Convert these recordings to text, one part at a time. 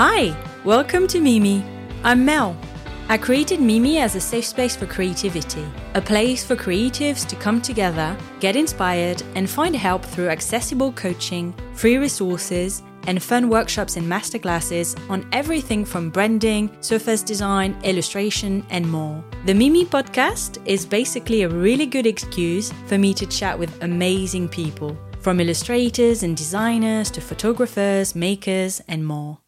Hi, welcome to Mimi. I'm Mel. I created Mimi as a safe space for creativity, a place for creatives to come together, get inspired, and find help through accessible coaching, free resources, and fun workshops and masterclasses on everything from branding, surface design, illustration, and more. The Mimi podcast is basically a really good excuse for me to chat with amazing people, from illustrators and designers to photographers, makers, and more.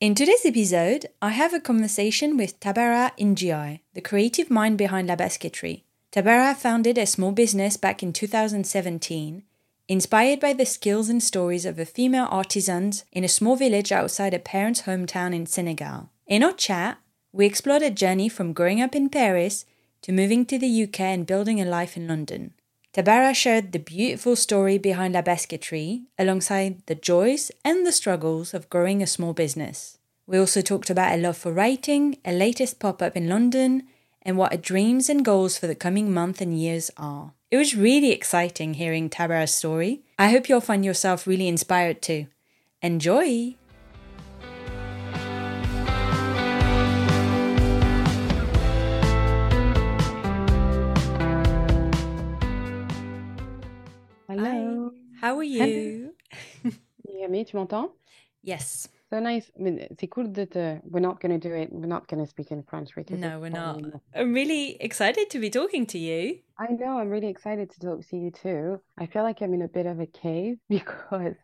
In today's episode, I have a conversation with Tabara Ndiaye, the creative mind behind La Basketry. Tabara founded a small business back in 2017, inspired by the skills and stories of a female artisans in a small village outside her parents' hometown in Senegal. In our chat, we explored a journey from growing up in Paris to moving to the UK and building a life in London. Tabara shared the beautiful story behind La Basketry alongside the joys and the struggles of growing a small business. We also talked about a love for writing, a latest pop up in London, and what her dreams and goals for the coming month and years are. It was really exciting hearing Tabara's story. I hope you'll find yourself really inspired too. Enjoy! How are you? You hear me? Tu m'entends? yes. So nice. Mais c'est cool de te... We're not going to do it. We're not going to speak in French because No, we're not. probably- I'm really excited to be talking to you. I know. I'm really excited to talk to you too. I feel like I'm in a bit of a cave because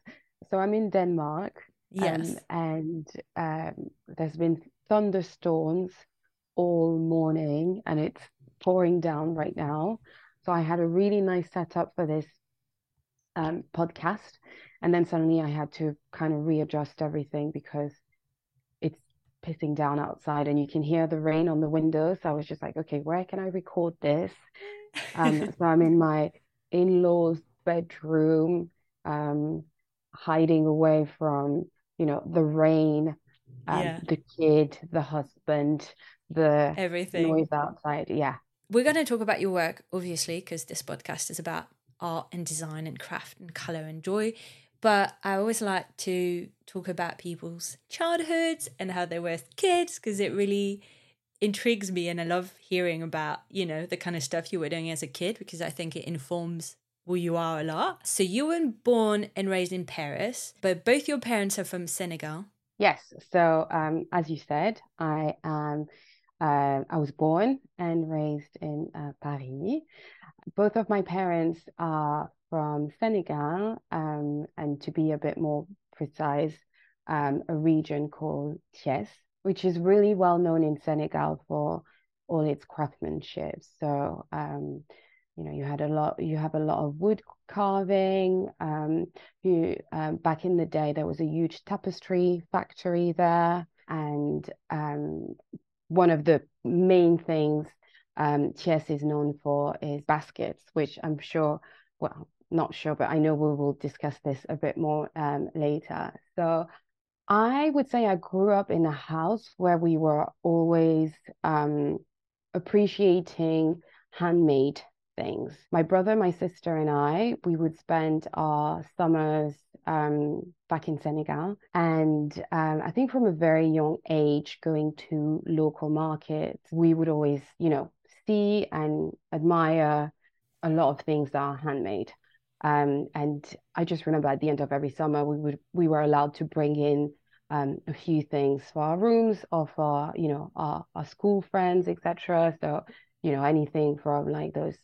so I'm in Denmark. Yes. Um, and um, there's been thunderstorms all morning and it's pouring down right now. So I had a really nice setup for this um, podcast. And then suddenly I had to kind of readjust everything because it's pissing down outside and you can hear the rain on the windows. So I was just like, okay, where can I record this? Um, so I'm in my in-laws' bedroom, um, hiding away from, you know, the rain, um, Yeah. the kid, the husband, the Everything. noise outside. Yeah. We're going to talk about your work, obviously, because this podcast is about art and design and craft and color and joy. But I always like to talk about people's childhoods and how they were kids because it really intrigues me and I love hearing about, you know, the kind of stuff you were doing as a kid because I think it informs who you are a lot. So you were born and raised in Paris, but both your parents are from Senegal. Yes. So, um, as you said, I am, uh, I was born and raised in uh, Paris. Both of my parents are from Senegal, um, and to be a bit more precise, um, a region called Thiès, which is really well known in Senegal for all its craftsmanship. So, um, you know, you had a lot, you have a lot of wood carving. Um, you, um, back in the day, there was a huge tapestry factory there, and um, one of the main things um, Thiès is known for is baskets, which I'm sure, well, not sure, but I know we will discuss this a bit more um, later. So I would say I grew up in a house where we were always um, appreciating handmade things. My brother, my sister, and I, we would spend our summers um, back in Senegal. And um, I think from a very young age, going to local markets, we would always, you know, see and admire a lot of things that are handmade. Um, and I just remember at the end of every summer, we would we were allowed to bring in um, a few things for our rooms or for you know our, our school friends, etc. So you know anything from like those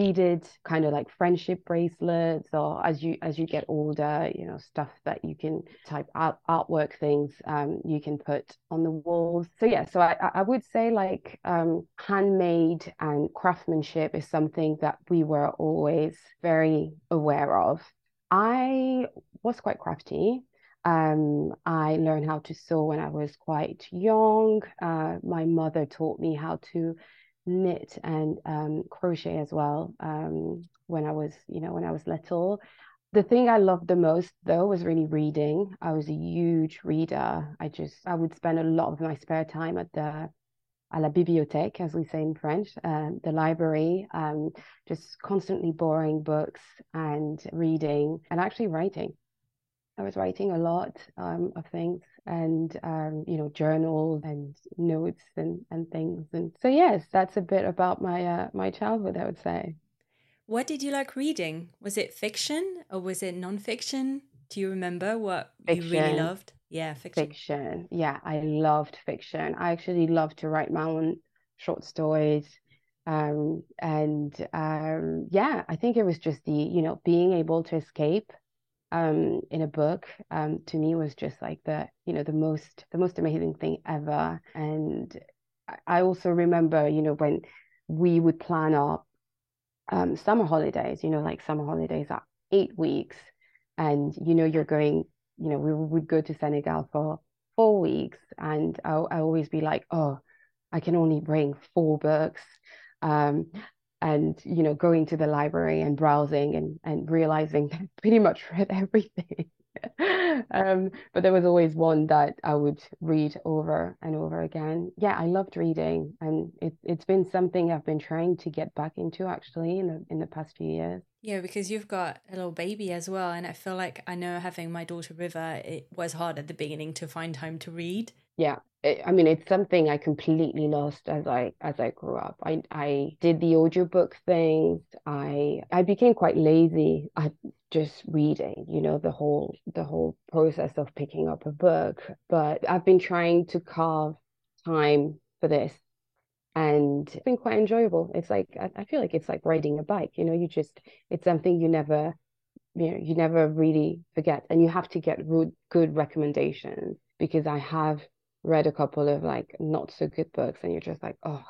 beaded kind of like friendship bracelets or as you as you get older you know stuff that you can type out artwork things um, you can put on the walls. So yeah so i i would say like um, handmade and craftsmanship is something that we were always very aware of. I was quite crafty. Um, I learned how to sew when I was quite young. Uh, my mother taught me how to knit and um, crochet as well um, when I was, you know, when I was little. The thing I loved the most though was really reading. I was a huge reader. I just I would spend a lot of my spare time at the à la bibliothèque, as we say in French, um, the library, um, just constantly borrowing books and reading and actually writing. I was writing a lot um, of things and um, you know journals and notes and and things. And so yes that's a bit about my uh, my childhood i would say. What did you like reading? Was it fiction or was it non-fiction? Do you remember what fiction. you really loved? Yeah fiction. Fiction. Yeah i loved fiction. I actually loved to write my own short stories um, and um, yeah i think it was just the you know being able to escape um, in a book um, to me was just like the you know the most the most amazing thing ever. And i also remember you know when we would plan our um, summer holidays you know like summer holidays are eight weeks and you know you're going you know we would go to senegal for four weeks and i, I always be like oh i can only bring four books. Um, and you know going to the library and browsing and and realizing that I pretty much read everything. Um, but there was always one that I would read over and over again. Yeah I loved reading and it, it's been something I've been trying to get back into actually in the in the past few years. Yeah because you've got a little baby as well and I feel like I know having my daughter River it was hard at the beginning to find time to read. Yeah I mean, it's something I completely lost as I as I grew up. I I did the audiobook things. I I became quite lazy at just reading, you know, the whole the whole process of picking up a book. But I've been trying to carve time for this and it's been quite enjoyable. It's like I, I feel like it's like riding a bike, you know, you just it's something you never you know, you never really forget and you have to get good recommendations because I have read a couple of like not so good books and you're just like oh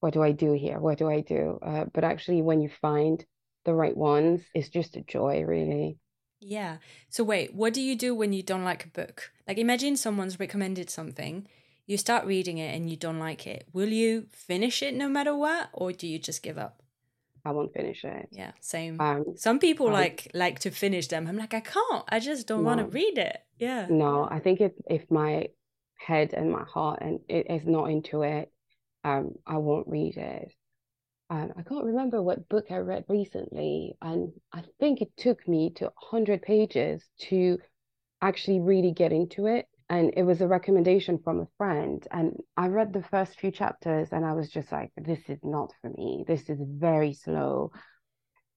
what do i do here what do i do uh, but actually when you find the right ones it's just a joy really yeah so wait what do you do when you don't like a book like imagine someone's recommended something you start reading it and you don't like it will you finish it no matter what or do you just give up I won't finish it. Yeah, same. Um, Some people um, like like to finish them. I'm like, I can't. I just don't no, want to read it. Yeah. No, I think if if my head and my heart and it is not into it, um, I won't read it. Um, I can't remember what book I read recently, and I think it took me to 100 pages to actually really get into it. And it was a recommendation from a friend. And I read the first few chapters and I was just like, this is not for me. This is very slow.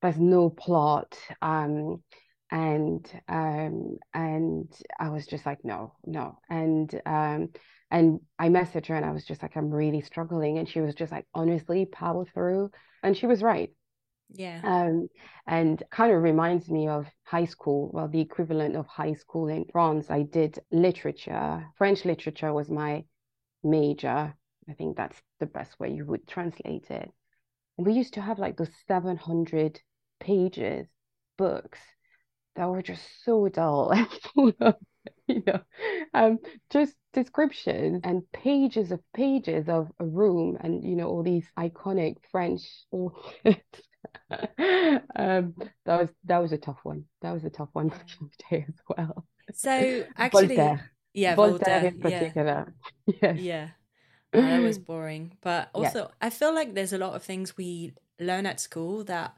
There's no plot. Um, and um and I was just like no no and um and I messaged her and I was just like I'm really struggling and she was just like honestly power through and she was right. Yeah. Um and kind of reminds me of high school well the equivalent of high school in France I did literature French literature was my major I think that's the best way you would translate it. And we used to have like those 700 pages books that were just so dull and full of, you know, um, just descriptions and pages of pages of a room and, you know, all these iconic French um, that was that was a tough one. That was a tough one for today as well. So actually, Voltaire. yeah, Voltaire, Voltaire in particular. Yeah, yes. yeah. Oh, that was boring, but also yeah. I feel like there's a lot of things we learn at school that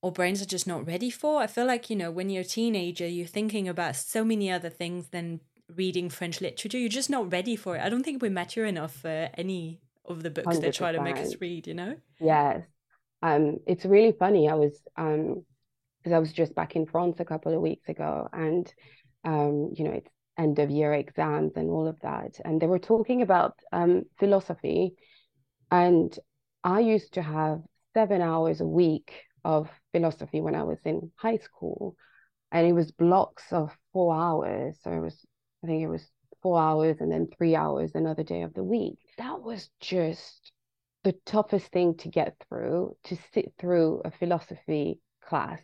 or brains are just not ready for. I feel like, you know, when you're a teenager, you're thinking about so many other things than reading French literature. You're just not ready for it. I don't think we're mature enough for any of the books 100%. they try to make us read, you know? Yes. Um, it's really funny. I was um because I was just back in France a couple of weeks ago and um, you know, it's end of year exams and all of that. And they were talking about um philosophy and I used to have seven hours a week of philosophy when I was in high school. And it was blocks of four hours. So it was, I think it was four hours and then three hours another day of the week. That was just the toughest thing to get through, to sit through a philosophy class,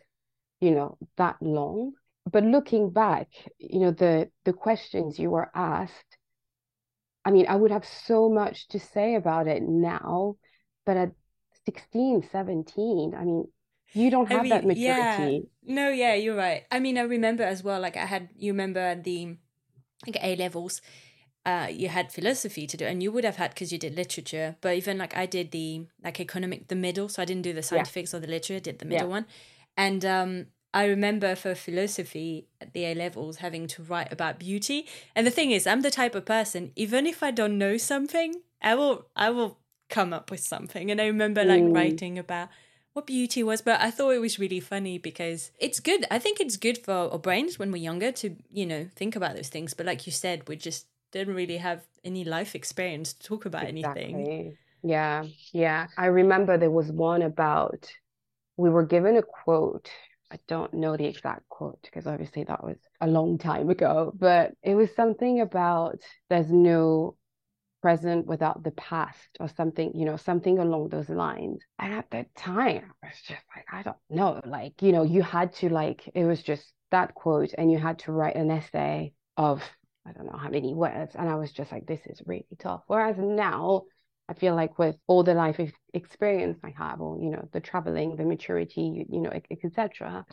you know, that long. But looking back, you know, the the questions you were asked, I mean, I would have so much to say about it now, but at 16, 17, I mean, you don't have I mean, that maturity. Yeah. No, yeah, you're right. I mean, I remember as well, like I had, you remember the like A levels, uh, you had philosophy to do, and you would have had because you did literature. But even like I did the like economic, the middle, so I didn't do the scientifics yeah. or the literature, I did the middle yeah. one, and um, I remember for philosophy at the A levels having to write about beauty. And the thing is, I'm the type of person, even if I don't know something, I will I will come up with something. And I remember like mm. writing about what beauty was, but I thought it was really funny because it's good. I think it's good for our brains when we're younger to, you know, think about those things. But like you said, we just didn't really have any life experience to talk about exactly. anything. Yeah, yeah. I remember there was one about we were given a quote. I don't know the exact quote because obviously that was a long time ago, but it was something about there's no present without the past or something, you know, something along those lines. And at that time, I was just like, I don't know. Like, you know, you had to like, it was just that quote and you had to write an essay of, I don't know how many words. And I was just like, this is really tough. Whereas now, I feel like with all the life experience I have, or you know, the traveling, the maturity, you know, etc.,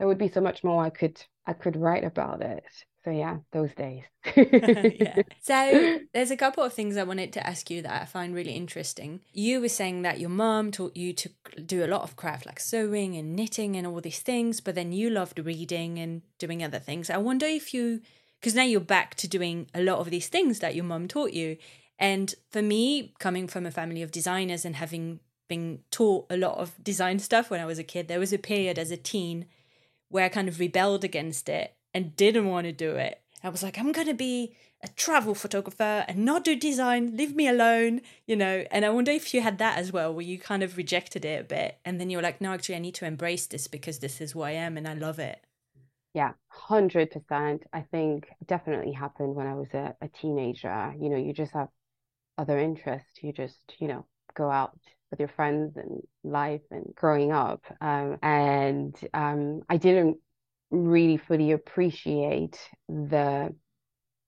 there would be so much more I could I could write about it. So yeah, those days. yeah. So there's a couple of things I wanted to ask you that I find really interesting. You were saying that your mom taught you to do a lot of craft like sewing and knitting and all these things, but then you loved reading and doing other things. I wonder if you because now you're back to doing a lot of these things that your mom taught you. And for me, coming from a family of designers and having been taught a lot of design stuff when I was a kid, there was a period as a teen where I kind of rebelled against it and didn't want to do it. I was like, I'm going to be a travel photographer and not do design, leave me alone, you know. And I wonder if you had that as well, where you kind of rejected it a bit and then you were like, no, actually, I need to embrace this because this is who I am and I love it. Yeah, 100%. I think definitely happened when I was a, a teenager. You know, you just have other interests. You just, you know, go out with your friends and life and growing up. Um, and um, I didn't really fully appreciate the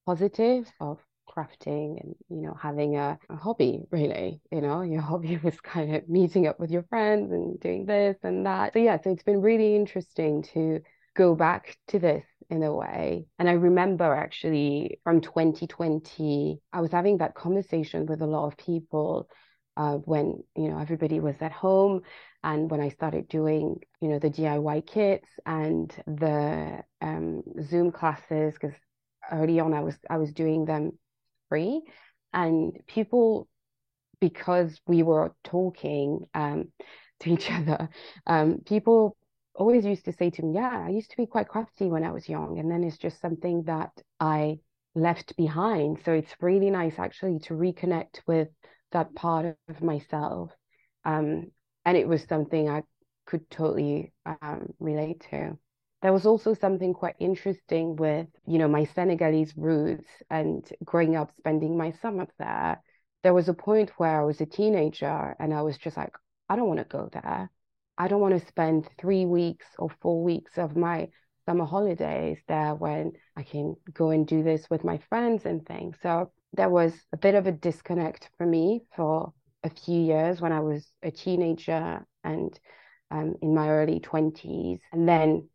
positives of crafting and you know having a, a, hobby really you know? Your hobby was kind of meeting up with your friends and doing this and that. So yeah so it's been really interesting to go back to this in a way. And i remember actually from 2020 i was having that conversation with a lot of people uh, when you know everybody was at home and when I started doing you know the DIY kits and the um, Zoom classes because early on I was I was doing them free. And people because we were talking um, to each other um, people always used to say to me yeah I used to be quite crafty when I was young and then it's just something that I left behind. So it's really nice actually to reconnect with that part of myself. Um, and it was something I could totally um, relate to. There was also something quite interesting with, you know, my Senegalese roots and growing up spending my summer there. There was a point where I was a teenager and I was just like, I don't want to go there. I don't want to spend three weeks or four weeks of my summer holidays there when I can go and do this with my friends and things. So there was a bit of a disconnect for me for a few years when I was a teenager and um, in my early 20s. And then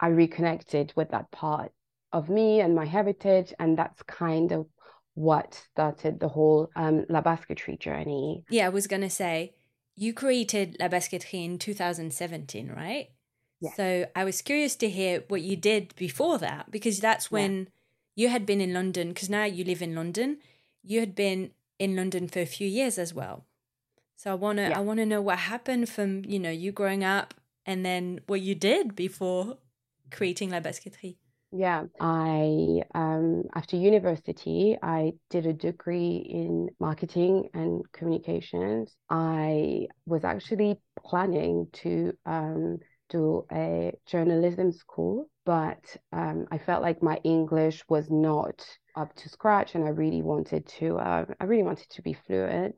I reconnected with that part of me and my heritage. And that's kind of what started the whole um, La Basketry journey. Yeah, I was going to say, you created La Basketry in 2017, right? Yes. So I was curious to hear what you did before that because that's when yeah you had been in London because now you live in London. You had been in London for a few years as well. So I wanna yeah. I wanna know what happened from you know you growing up and then what you did before creating La Basketry. Yeah, I um, after university I did a degree in marketing and communications. I was actually planning to um, do a journalism school but um, I felt like my English was not up to scratch, and I really wanted to. Uh, I really wanted to be fluent.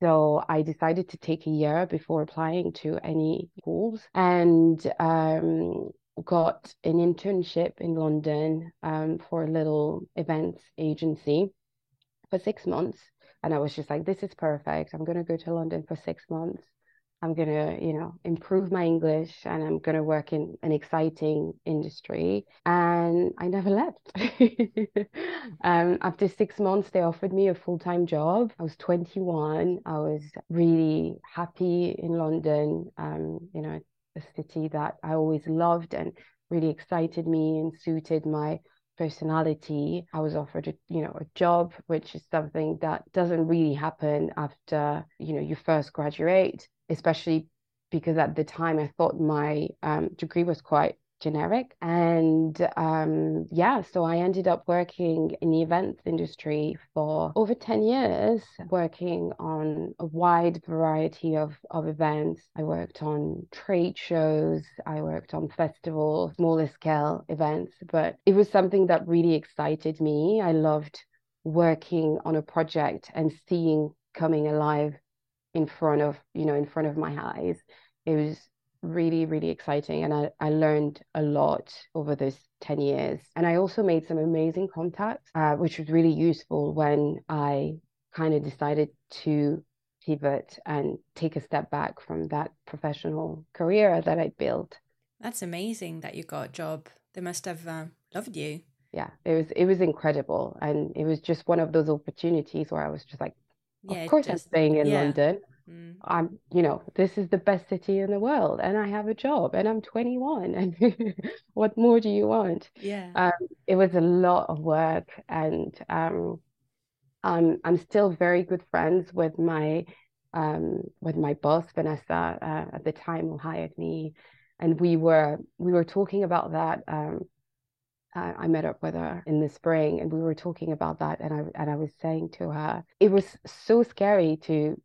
So I decided to take a year before applying to any schools, and um, got an internship in London um, for a little events agency for six months. And I was just like, this is perfect. I'm going to go to London for six months. I'm going to, you know, improve my English and I'm going to work in an exciting industry. And I never left. um, after six months, they offered me a full time job. I was 21. I was really happy in London. Um, you know, a city that I always loved and really excited me and suited my personality. I was offered a you know a job, which is something that doesn't really happen after you know you first graduate, especially because at the time I thought my um, degree was quite generic. And um, yeah, so I ended up working in the events industry for over 10 years, working on a wide variety of, of events. I worked on trade shows, I worked on festivals, smaller scale events, but it was something that really excited me. I loved working on a project and seeing coming alive in front of you know in front of my eyes it was really, really exciting. And I, I learned a lot over those 10 years. And I also made some amazing contacts, uh, which was really useful when I kind of decided to pivot and take a step back from that professional career that I built. That's amazing that you got a job. They must have uh, loved you. Yeah, it was it was incredible, and it was just one of those opportunities where I was just like, of course just, I'm staying in yeah. London. Mm. I'm, you know, this is the best city in the world, and I have a job, and I'm 21, and what more do you want? Yeah. Um, it was a lot of work, and um, I'm I'm still very good friends with my um with my boss Vanessa uh, at the time who hired me, and we were we were talking about that. Um, I, met up with her in the spring, and we were talking about that, and I and I was saying to her, it was so scary to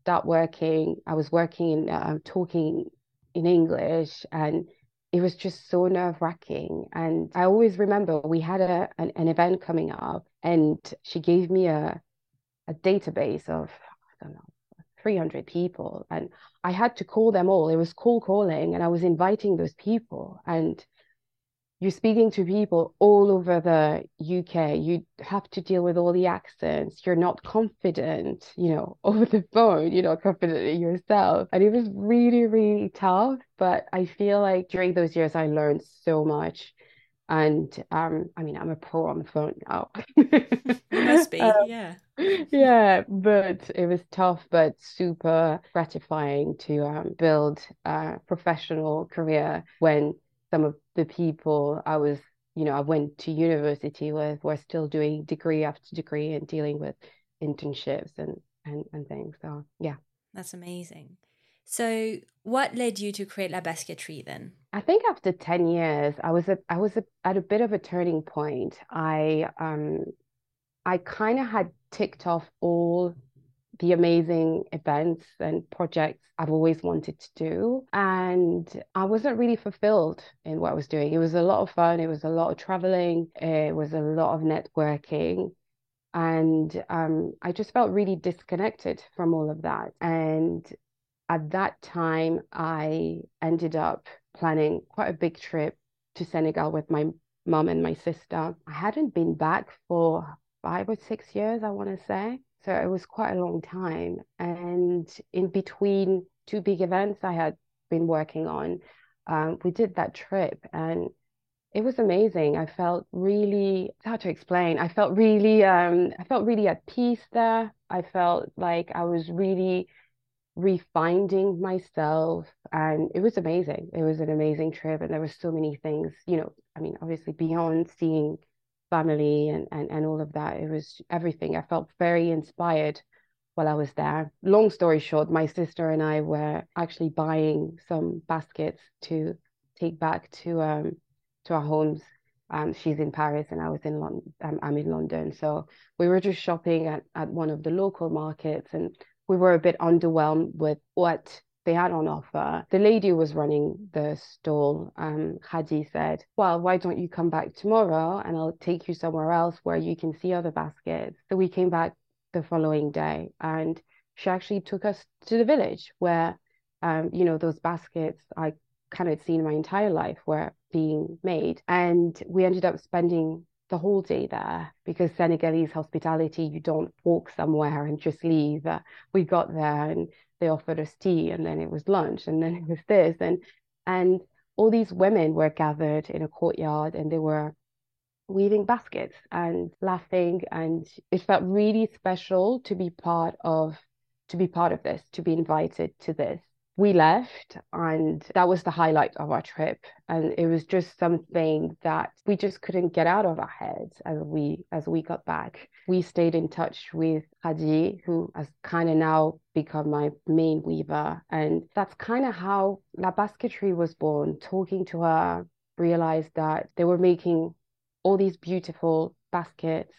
start working. I was working and uh, talking in English, and it was just so nerve wracking. And I always remember we had a an, an, event coming up, and she gave me a a database of I don't know 300 people, and I had to call them all. It was call calling, and I was inviting those people, and you're speaking to people all over the UK. You have to deal with all the accents. You're not confident, you know, over the phone. You're not confident in yourself. And it was really, really tough. But I feel like during those years, I learned so much. And um, I mean, I'm a pro on the phone now. must be, um, yeah. yeah, but it was tough, but super gratifying to um, build a professional career when some of the people I was, you know, I went to university with were still doing degree after degree and dealing with internships and and, and things. So yeah. That's amazing. So what led you to create La Basketry then? I think after 10 years, I was a, I was a, at a bit of a turning point. I um I kind of had ticked off all the amazing events and projects I've always wanted to do. And I wasn't really fulfilled in what I was doing. It was a lot of fun, it was a lot of traveling, it was a lot of networking. And um, I just felt really disconnected from all of that. And at that time, I ended up planning quite a big trip to Senegal with my mom and my sister. I hadn't been back for five or six years, I want to say. So it was quite a long time. And in between two big events I had been working on, um, we did that trip and it was amazing. I felt really, how to explain, I felt really, um, I felt really at peace there. I felt like I was really refinding myself and it was amazing. It was an amazing trip and there were so many things, you know, I mean, obviously beyond seeing family and, and, and all of that. It was everything. I felt very inspired while I was there. Long story short, my sister and I were actually buying some baskets to take back to um to our homes. Um, she's in Paris and I was in London. Um, I'm in London, so we were just shopping at, at one of the local markets, and we were a bit underwhelmed with what they had on offer. The lady was running the stall, um, Hadi, said, Well, why don't you come back tomorrow and I'll take you somewhere else where you can see other baskets? So we came back the following day and she actually took us to the village where, um, you know, those baskets I kind of seen my entire life were being made. And we ended up spending the whole day there because Senegalese hospitality, you don't walk somewhere and just leave. We got there and they offered us tea and then it was lunch and then it was this and and all these women were gathered in a courtyard and they were weaving baskets and laughing and it felt really special to be part of to be part of this to be invited to this we left and that was the highlight of our trip and it was just something that we just couldn't get out of our heads as we as we got back. We stayed in touch with Hadi who has kind of now become my main weaver and that's kind of how La Basketry was born. Talking to her realized that they were making all these beautiful baskets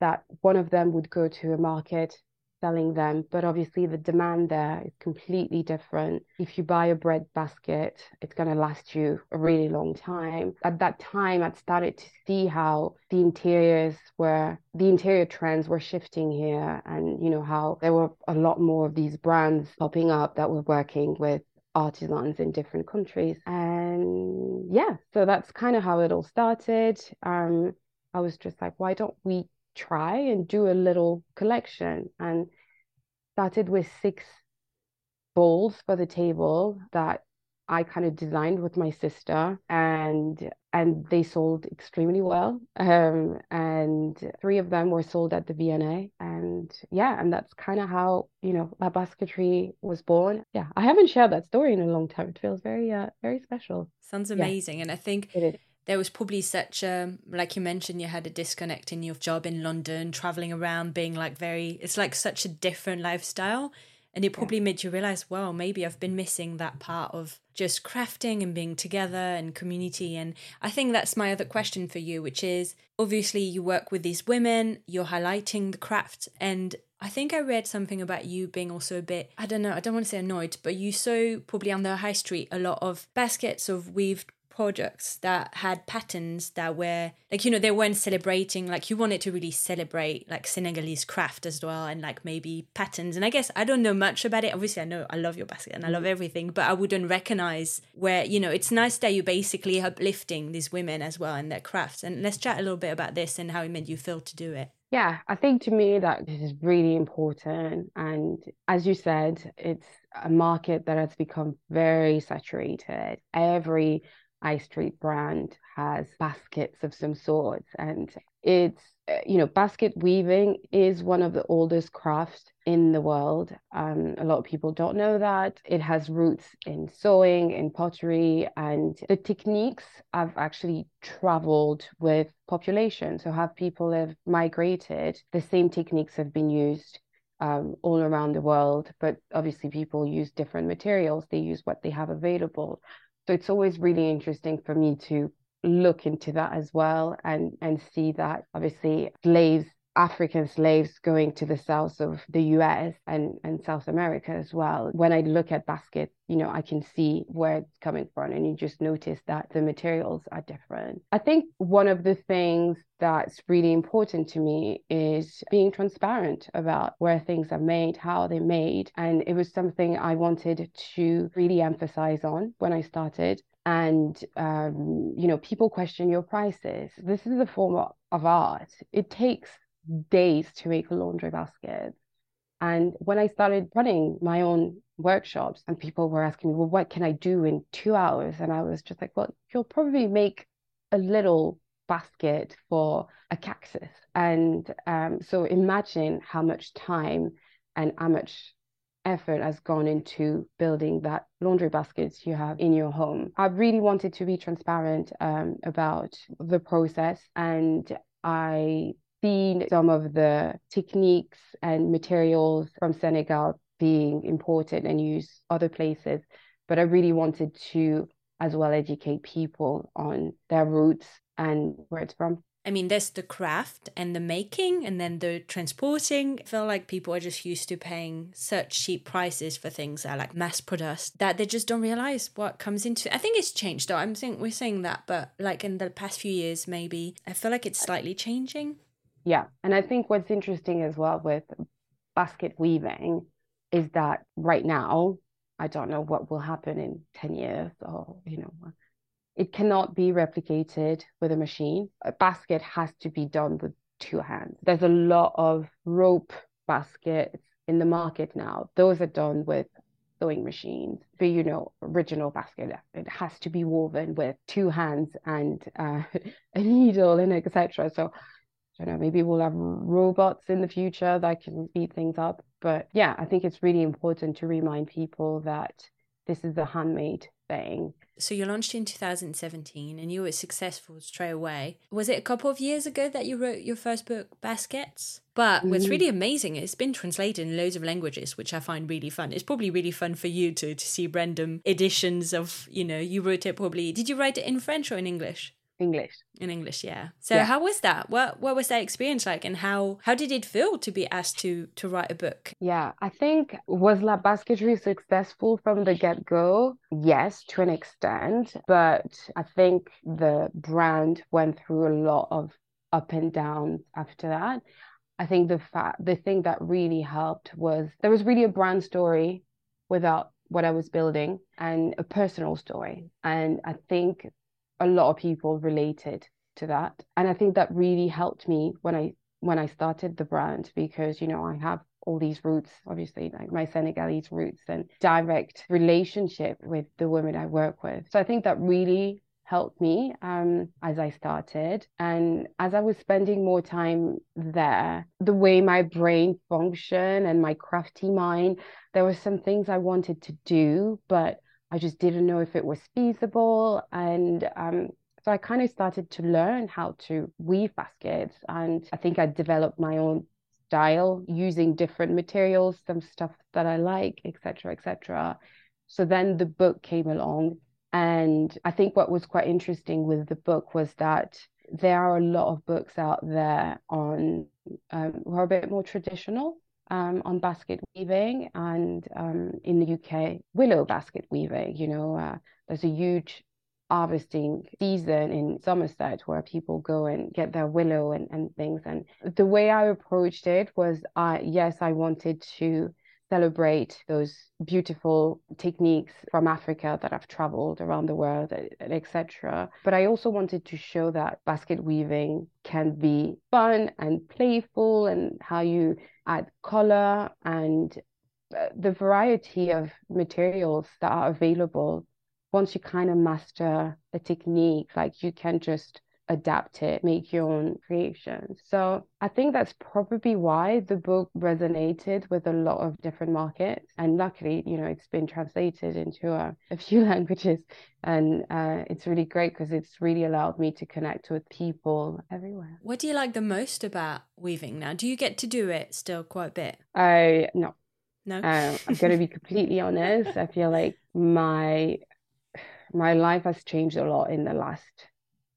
that one of them would go to a market selling them, but obviously the demand there is completely different. If you buy a bread basket, it's going to last you a really long time. At that time, I'd started to see how the interiors were, the interior trends were shifting here, and you know how there were a lot more of these brands popping up that were working with artisans in different countries. And yeah, so that's kind of how it all started. Um, I was just like, why don't we try and do a little collection and started with six bowls for the table that I kind of designed with my sister and and they sold extremely well um, and three of them were sold at the V&A and yeah and that's kind of how you know La Basketry was born. Yeah I haven't shared that story in a long time. It feels very uh very special. Sounds amazing yeah. and I think there was probably such a like you mentioned you had a disconnect in your job in london traveling around being like very it's like such a different lifestyle. And it probably yeah. made you realize well maybe i've been missing that part of just crafting and being together and community. And i think that's my other question for you which is obviously you work with these women you're highlighting the craft. And I think I read something about you being also a bit, I don't know, I don't want to say annoyed, but you saw probably on the high street a lot of baskets of weaved projects that had patterns that were like you know they weren't celebrating like you wanted to really celebrate like Senegalese craft as well and like maybe patterns and I guess I don't know much about it obviously I know I love your basket and I love mm-hmm. everything but I wouldn't recognize where you know it's nice that you're basically uplifting these women as well and their crafts and let's chat a little bit about this and how it made you feel to do it yeah, I think to me that this is really important. And as you said, it's a market that has become very saturated. Every high street brand has baskets of some sorts and it's uh, you know basket weaving is one of the oldest crafts in the world um, a lot of people don't know that. It has roots in sewing in pottery and the techniques have actually traveled with population. So have people have migrated the same techniques have been used um, all around the world but obviously people use different materials. They use what they have available so it's always really interesting for me to look into that as well and and see that obviously slaves African slaves going to the south of the US and, and South America as well. When I look at basket, you know, I can see where it's coming from and you just notice that the materials are different. I think one of the things that's really important to me is being transparent about where things are made, how they're made. And it was something I wanted to really emphasize on when I started and um, you know people question your prices this is a form of, of art it takes days to make a laundry basket. And when I started running my own workshops, and people were asking me, well, what can I do in two hours? And I was just like, well, you'll probably make a little basket for a cactus. And um, so imagine how much time and how much effort has gone into building that laundry baskets you have in your home. I really wanted to be transparent um, about the process and I seen some of the techniques and materials from Senegal being imported and used other places, but I really wanted to as well educate people on their roots and where it's from. I mean, there's the craft and the making, and then the transporting. I feel like people are just used to paying such cheap prices for things that are like mass produced that they just don't realize what comes into. I think it's changed though. I'm saying we're saying that, but like in the past few years, maybe I feel like it's slightly changing. Yeah. And I think what's interesting as well with basket weaving is that right now, I don't know what will happen in 10 years or, you know, it cannot be replicated with a machine. A basket has to be done with two hands. There's a lot of rope baskets in the market now. Those are done with sewing machines. But you know, original basket, it has to be woven with two hands and uh, a needle and etc. So I don't know, maybe we'll have robots in the future that can speed things up. But yeah, I think it's really important to remind people that this is a handmade thing. So you launched in 2017 and you were successful straight away. Was it a couple of years ago that you wrote your first book, Baskets? But what's mm-hmm. really amazing, is it's been translated in loads of languages, which I find really fun. It's probably really fun for you to to see random editions of, you know, you wrote it probably. Did you write it in French or in English? English. In English, yeah. So yeah. how was that? What what was that experience like and how how did it feel to be asked to to write a book? Yeah, I think was La Basketry successful from the get-go? Yes, to an extent, but I think the brand went through a lot of up and downs after that. I think the fact the thing that really helped was there was really a brand story without what I was building and a personal story. And I think a lot of people related to that and i think that really helped me when i when i started the brand because you know i have all these roots obviously like my senegalese roots and direct relationship with the women i work with so i think that really helped me um, as I started. And as I was spending more time there, the way my brain functioned and my crafty mind, there were some things I wanted to do, but I just didn't know if it was feasible. And um, so I kind of started to learn how to weave baskets. And I think I developed my own style using different materials, some stuff that I like, etc., etc. So then the book came along. And I think what was quite interesting with the book was that there are a lot of books out there on um, who are a bit more traditional um, on basket weaving and um, in the UK, willow basket weaving. You know, uh, there's a huge harvesting season in Somerset where people go and get their willow and, and things. And the way I approached it was, I yes, I wanted to celebrate those beautiful techniques from Africa that I've traveled around the world, etc. But I also wanted to show that basket weaving can be fun and playful, and how you add color and uh, the variety of materials that are available. Once you kind of master a technique, like you can just adapt it, make your own creations. So I think that's probably why the book resonated with a lot of different markets. And luckily, you know, it's been translated into a, a few languages. And uh, it's really great because it's really allowed me to connect with people everywhere. What do you like the most about weaving now? Do you get to do it still quite a bit? I, no. No. Uh, I'm going to be completely honest. I feel like my my life has changed a lot in the last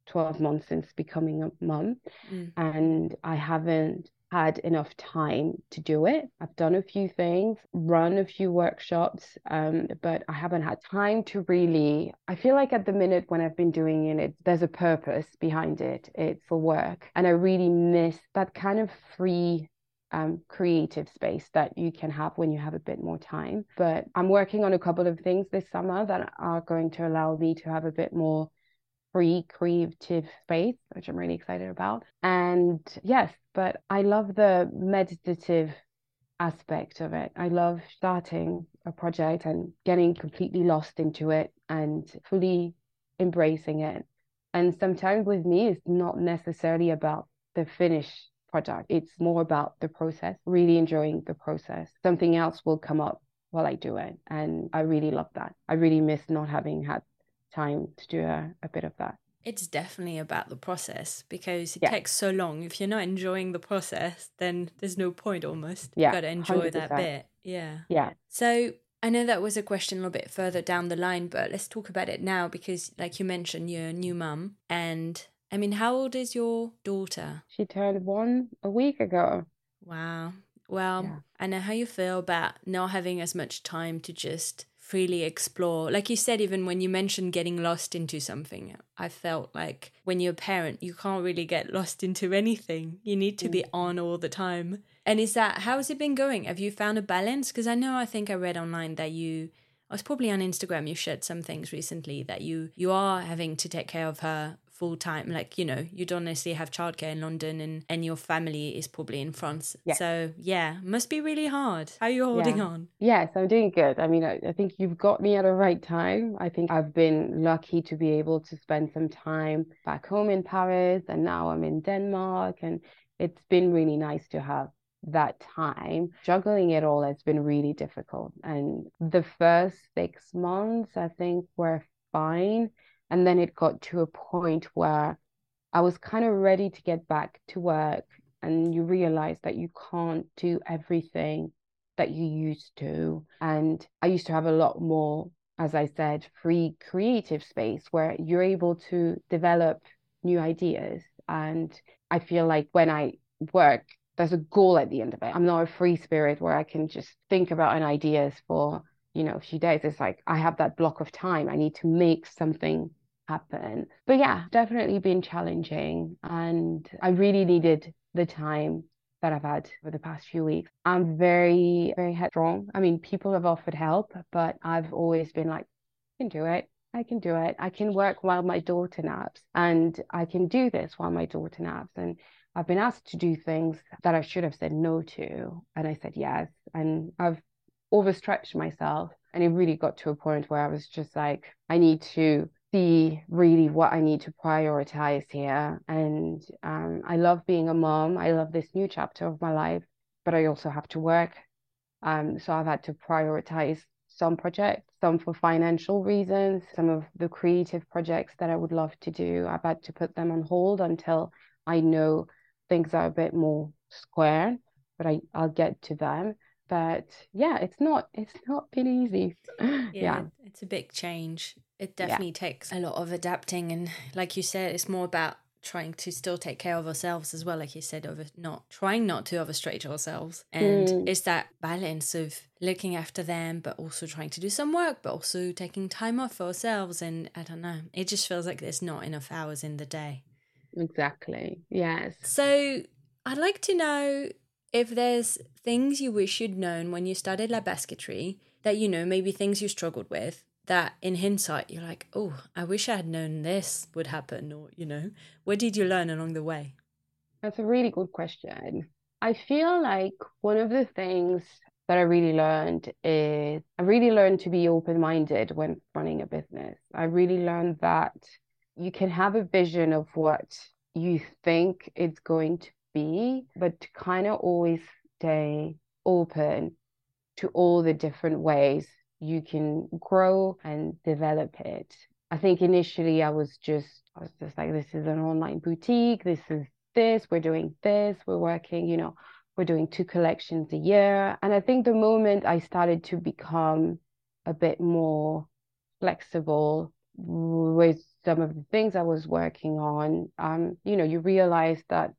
12 months since becoming a mum mm. and I haven't had enough time to do it. I've done a few things, run a few workshops, um, but I haven't had time to really. I feel like at the minute when I've been doing it, there's a purpose behind it. It's for work. And I really miss that kind of free um, creative space that you can have when you have a bit more time. But I'm working on a couple of things this summer that are going to allow me to have a bit more free creative space, which I'm really excited about. And yes, but I love the meditative aspect of it. I love starting a project and getting completely lost into it and fully embracing it. And sometimes with me, it's not necessarily about the finished product, it's more about the process, really enjoying the process. Something else will come up while I do it. And I really love that. I really miss not having had time to do a, a bit of that. It's definitely about the process because it yeah. takes so long. If you're not enjoying the process, then there's no point almost. Yeah. You've got to enjoy 100%. that bit. Yeah. Yeah. So I know that was a question a little bit further down the line, but let's talk about it now because, like you mentioned, you're a new mum. And I mean, how old is your daughter? She turned one a week ago. Wow. Well, yeah. I know how you feel about not having as much time to just freely explore. Like you said, even when you mentioned getting lost into something, I felt like when you're a parent, you can't really get lost into anything. You need to be mm. on all the time. And is that, how has it been going? Have you found a balance? Because I know, I think I read online that you, I was probably on Instagram, you shared some things recently that you, you are having to take care of her full time like you know you don't necessarily have childcare in london and and your family is probably in france yeah. so yeah must be really hard how are you holding yeah. on yes i'm doing good i mean I, I think you've got me at a right time i think i've been lucky to be able to spend some time back home in paris and now i'm in denmark and it's been really nice to have that time, juggling it all has been really difficult. And the first six months, I think, were fine. And then it got to a point where I was kind of ready to get back to work. And you realize that you can't do everything that you used to. And I used to have a lot more, as I said, free creative space where you're able to develop new ideas. And I feel like when I work, there's a goal at the end of it. I'm not a free spirit where I can just think about an ideas for, you know, a few days. It's like I have that block of time. I need to make something happen. But yeah, definitely been challenging. And I really needed the time that I've had for the past few weeks. I'm very, very headstrong. I mean, people have offered help, but I've always been like, I can do it. I can do it. I can work while my daughter naps and I can do this while my daughter naps. And I've been asked to do things that I should have said no to. And I said yes. And I've overstretched myself. And it really got to a point where I was just like, I need to see really what I need to prioritize here. And um, I love being a mom. I love this new chapter of my life, but I also have to work. Um, so I've had to prioritize some projects, some for financial reasons, some of the creative projects that I would love to do. I've had to put them on hold until I know things are a bit more square, but I, I'll get to them. But yeah, it's not it's not been easy. Yeah, yeah. it's a big change. It definitely yeah. takes a lot of adapting and like you said, it's more about trying to still take care of ourselves as well, like you said, over not trying not to overstretch ourselves. And mm. it's that balance of looking after them, but also trying to do some work, but also taking time off for ourselves. And I don't know, it just feels like there's not enough hours in the day. Exactly. Yes. So I'd like to know if there's things you wish you'd known when you started La Basketry that you know, maybe things you struggled with that in hindsight you're like, oh, I wish I had known this would happen, or you know, what did you learn along the way? That's a really good question. I feel like one of the things that I really learned is I really learned to be open minded when running a business. I really learned that you can have a vision of what you think it's going to be, but to kind of always stay open to all the different ways you can grow and develop it. I think initially I was just I was just like this is an online boutique, this is this, we're doing this, we're working, you know, we're doing two collections a year. And I think the moment I started to become a bit more flexible with some of the things I was working on, um, you know, you realize that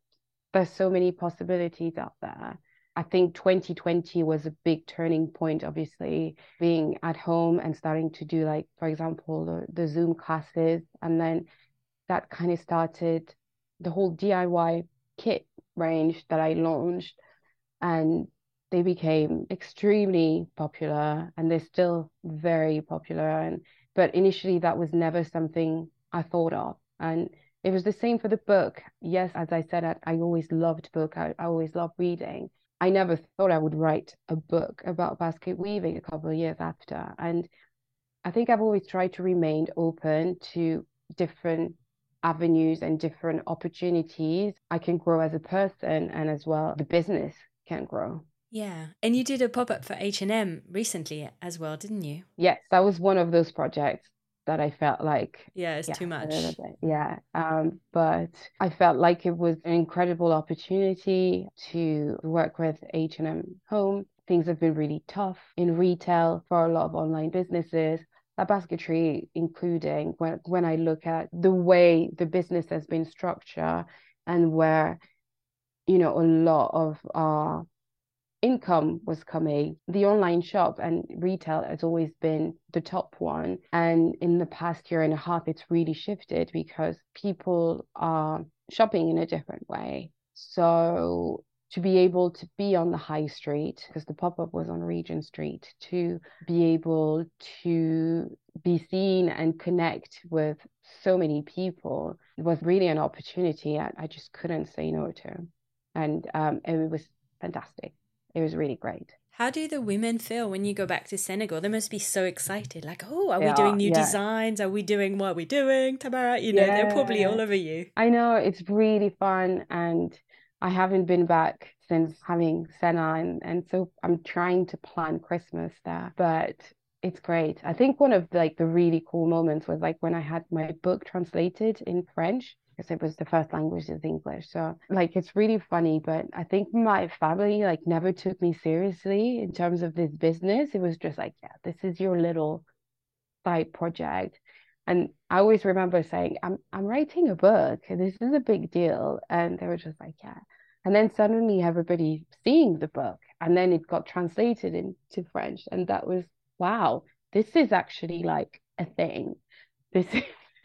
there's so many possibilities out there. I think 2020 was a big turning point, obviously, being at home and starting to do, like, for example, the, the Zoom classes. And then that kind of started the whole DIY kit range that I launched. And they became extremely popular and they're still very popular. And but initially that was never something I thought of. And it was the same for the book. Yes, as I said, I, I always loved book. I, I always loved reading. I never thought I would write a book about basket weaving a couple of years after. And I think I've always tried to remain open to different avenues and different opportunities. I can grow as a person and as well the business can grow. Yeah. And you did a pop-up for H&M recently as well, didn't you? Yes, that was one of those projects that I felt like yeah, it's yeah, too much. Yeah. Um, but I felt like it was an incredible opportunity to work with H&M Home. Things have been really tough in retail for a lot of online businesses. La Basketry, including when when I look at the way the business has been structured and where, you know, a lot of our income was coming, the online shop and retail has always been the top one. And in the past year and a half, it's really shifted because people are shopping in a different way. So to be able to be on the high street, because the pop up was on Regent Street, to be able to be seen and connect with so many people was really an opportunity I, I just couldn't say no to. And um, it was fantastic it was really great. How do the women feel when you go back to Senegal? They must be so excited. Like, oh, are we doing new yeah. designs? Are we doing what we're we doing, Tabara? You know, yeah. they're probably all over you. I know it's really fun, and I haven't been back since having Senna, and, and so I'm trying to plan Christmas there. But it's great. I think one of like the really cool moments was like when I had my book translated in French because it was the first language is English. So like it's really funny, but I think my family like never took me seriously in terms of this business. It was just like, yeah, this is your little side project. And I always remember saying, I'm I'm writing a book. This is a big deal. And they were just like, yeah. And then suddenly everybody seeing the book. And then it got translated into French. And that was, wow, this is actually like a thing. This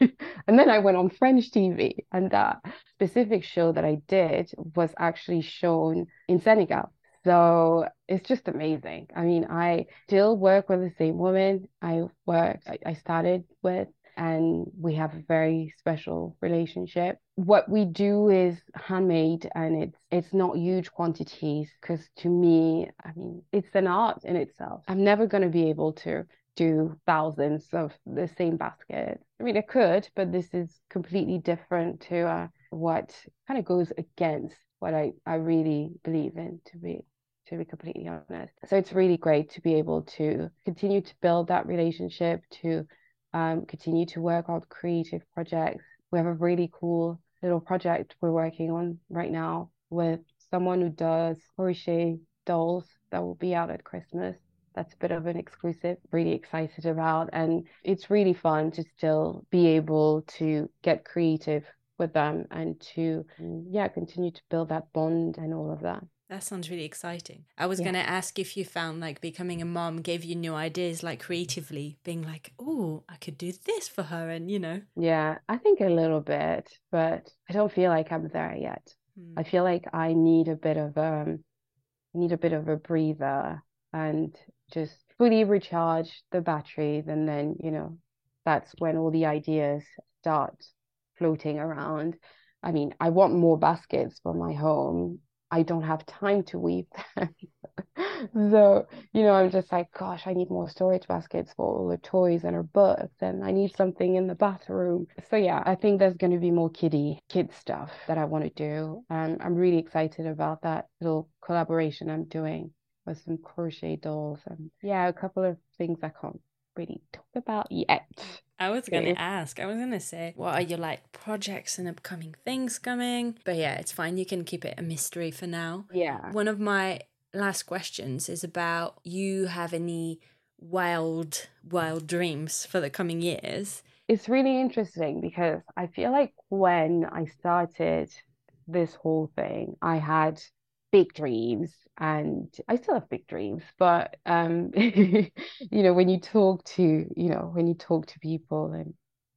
and then I went on French TV, and that specific show that I did was actually shown in Senegal. So it's just amazing. I mean, I still work with the same woman I worked, I started with, and we have a very special relationship. What we do is handmade and it's it's not huge quantities because to me, I mean, it's an art in itself. I'm never going to be able to do thousands of the same basket. I mean, I could, but this is completely different to uh, what kind of goes against what I, I really believe in, to be to be completely honest. So it's really great to be able to continue to build that relationship, to um, continue to work on creative projects. We have a really cool little project we're working on right now with someone who does crochet dolls that will be out at Christmas that's a bit of an exclusive really excited about and it's really fun to still be able to get creative with them and to yeah continue to build that bond and all of that that sounds really exciting. I was yeah. going to ask if you found like becoming a mom gave you new ideas, like creatively, being like, oh, I could do this for her, and you know. Yeah, I think a little bit, but I don't feel like I'm there yet. Hmm. I feel like I need a bit of um, need a bit of a breather and just fully recharge the batteries and then you know that's when all the ideas start floating around i mean i want more baskets for my home i don't have time to weave so you know i'm just like gosh i need more storage baskets for all the toys and her books and i need something in the bathroom. So yeah i think there's going to be more kiddie kid stuff that i want to do and i'm really excited about that little collaboration i'm doing with some crochet dolls and yeah, a couple of things I can't really talk about yet. I was going to ask. I was going to say, what are your like projects and upcoming things coming? But yeah, it's fine. You can keep it a mystery for now. Yeah. One of my last questions is about you have any wild, wild dreams for the coming years? It's really interesting because I feel like when I started this whole thing, I had big dreams and I still have big dreams, but um, you know, when you talk to, you know, when you talk to people and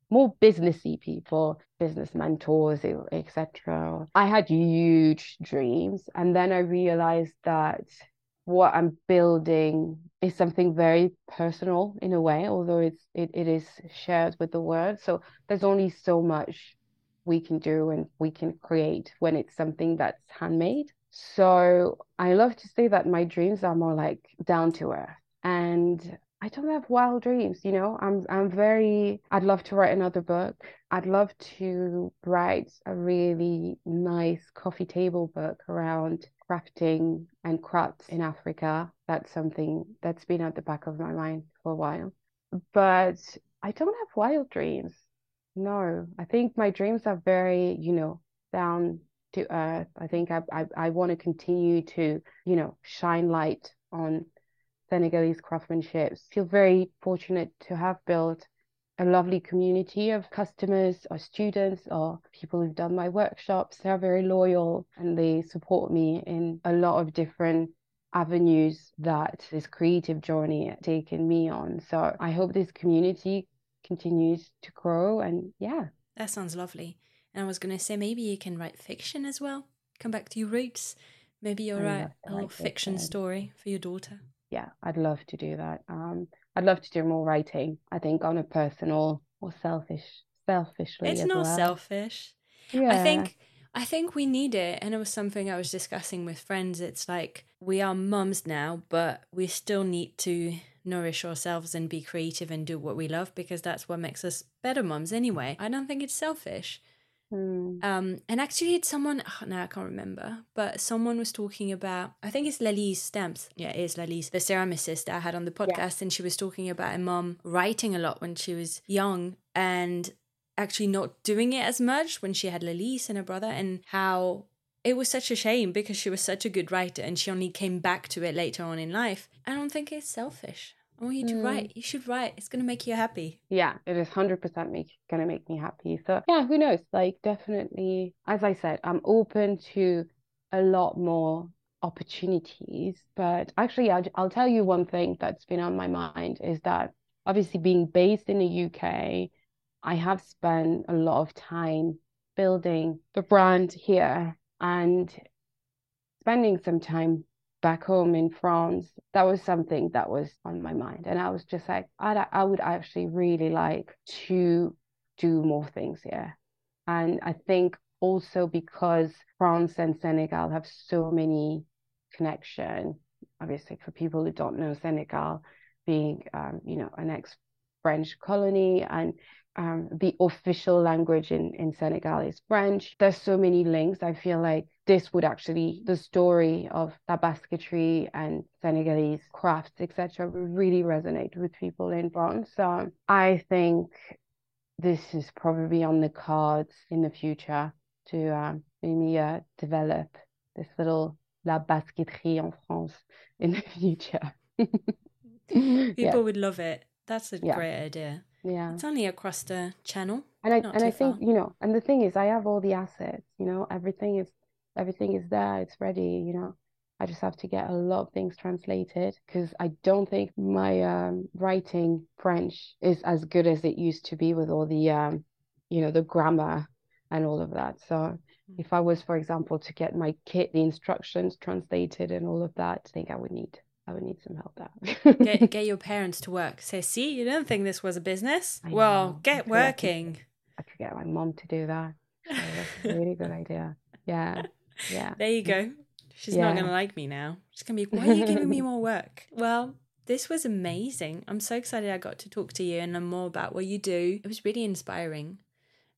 more businessy people, business mentors, etc. I had huge dreams, and then I realized that what I'm building is something very personal in a way, although it's it, it is shared with the world. So there's only so much we can do and we can create when it's something that's handmade. So I love to say that my dreams are more like down to earth. And I don't have wild dreams, you know. I'm I'm very I'd love to write another book. I'd love to write a really nice coffee table book around crafting and crafts in Africa. That's something that's been at the back of my mind for a while. But I don't have wild dreams. No, I think my dreams are very, you know, down to earth. I think I I, I want to continue to you know shine light on Senegalese craftsmanship. Feel very fortunate to have built a lovely community of customers or students or people who've done my workshops. They're very loyal and they support me in a lot of different avenues that this creative journey has taken me on. So I hope this community continues to grow and yeah. That sounds lovely. And I was going to say, maybe you can write fiction as well. Come back to your roots. Maybe you'll write a little fiction fiction story for your daughter. Yeah, I'd love to do that. Um, I'd love to do more writing. I think on a personal or selfish, selfishly. It's not well. selfish. Yeah. I think I think we need it, and it was something I was discussing with friends. It's like we are mums now, but we still need to nourish ourselves and be creative and do what we love because that's what makes us better mums anyway. I don't think it's selfish. Mm. Um, and actually, it's someone, oh, now I can't remember, but someone was talking about, I think it's Lalise Stamps. Yeah, it is Lalise, the ceramicist that I had on the podcast. And she was talking about a mom writing a lot when she was young and actually not doing it as much when she had Lalise and her brother, and how it was such a shame because she was such a good writer and she only came back to it later on in life. I don't think it's selfish. I want you to Mm. write. You should write. It's going to make you happy. Yeah, it is 100% make, gonna make me happy. So, yeah, who knows? Like, definitely, as I said, I'm open to a lot more opportunities. But actually, I'll, I'll tell you one thing that's been on my mind is that obviously, being based in the UK, I have spent a lot of time building the brand here and spending some time back home in France, that was something that was on my mind. And I was just like, I'd, I would actually really like to do more things here. And I think also because France and Senegal have so many connection, obviously for people who don't know Senegal being, um, you know, an ex-French colony and um, the official language in, in Senegal is French. There's so many links. I feel like this would actually, the story of La Basketry and Senegalese crafts, etc., would really resonate with people in France. So I think this is probably on the cards in the future to um, maybe uh, develop this little la basketterie en France in the future. People yeah, would love it. That's a Yeah. great idea. Yeah. It's only across the channel. And I and I think, far. you know, and the thing is I have all the assets, you know, everything is everything is there, it's ready, you know. I just have to get a lot of things translated because I don't think my um, writing French is as good as it used to be with all the um, you know, the grammar and all of that. So Mm. if I was, for example, to get my kit, the instructions translated and all of that, I think I would need I would need some help there. Get get your parents to work. Say, see, you don't think this was a business? I well, know. get I feel like it's- working. I could get my mom to do that. So that's a really good idea. Yeah. Yeah. There you go. She's not gonna like me now. She's gonna be, why are you giving me more work? Well, this was amazing. I'm so excited I got to talk to you and learn more about what you do. It was really inspiring.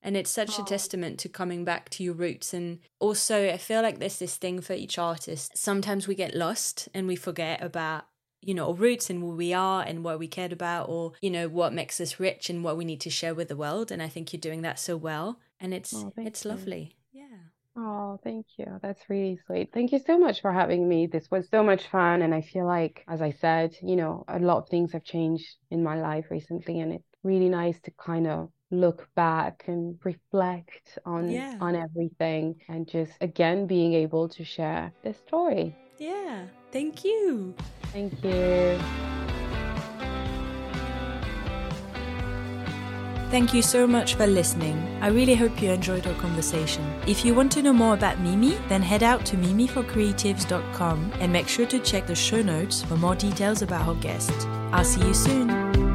And it's such a oh. testament to coming back to your roots. And also, I feel like there's this thing for each artist. Sometimes we get lost and we forget about, you know, our roots and who we are and what we cared about, or, you know, what makes us rich and what we need to share with the world. And I think you're doing that so well. And it's Oh, it's you. lovely. Yeah. Oh, thank you. That's really sweet. Thank you so much for having me. This was so much fun. And I feel like, as I said, you know, a lot of things have changed in my life recently. And it's really nice to kind of look back and reflect on Yeah. on everything and just again being able to share this story. Yeah. Thank you. Thank you. Thank you so much for listening. I really hope you enjoyed our conversation. If you want to know more about Mimi, then head out to mimiforcreatives.com and make sure to check the show notes for more details about our guest. I'll see you soon.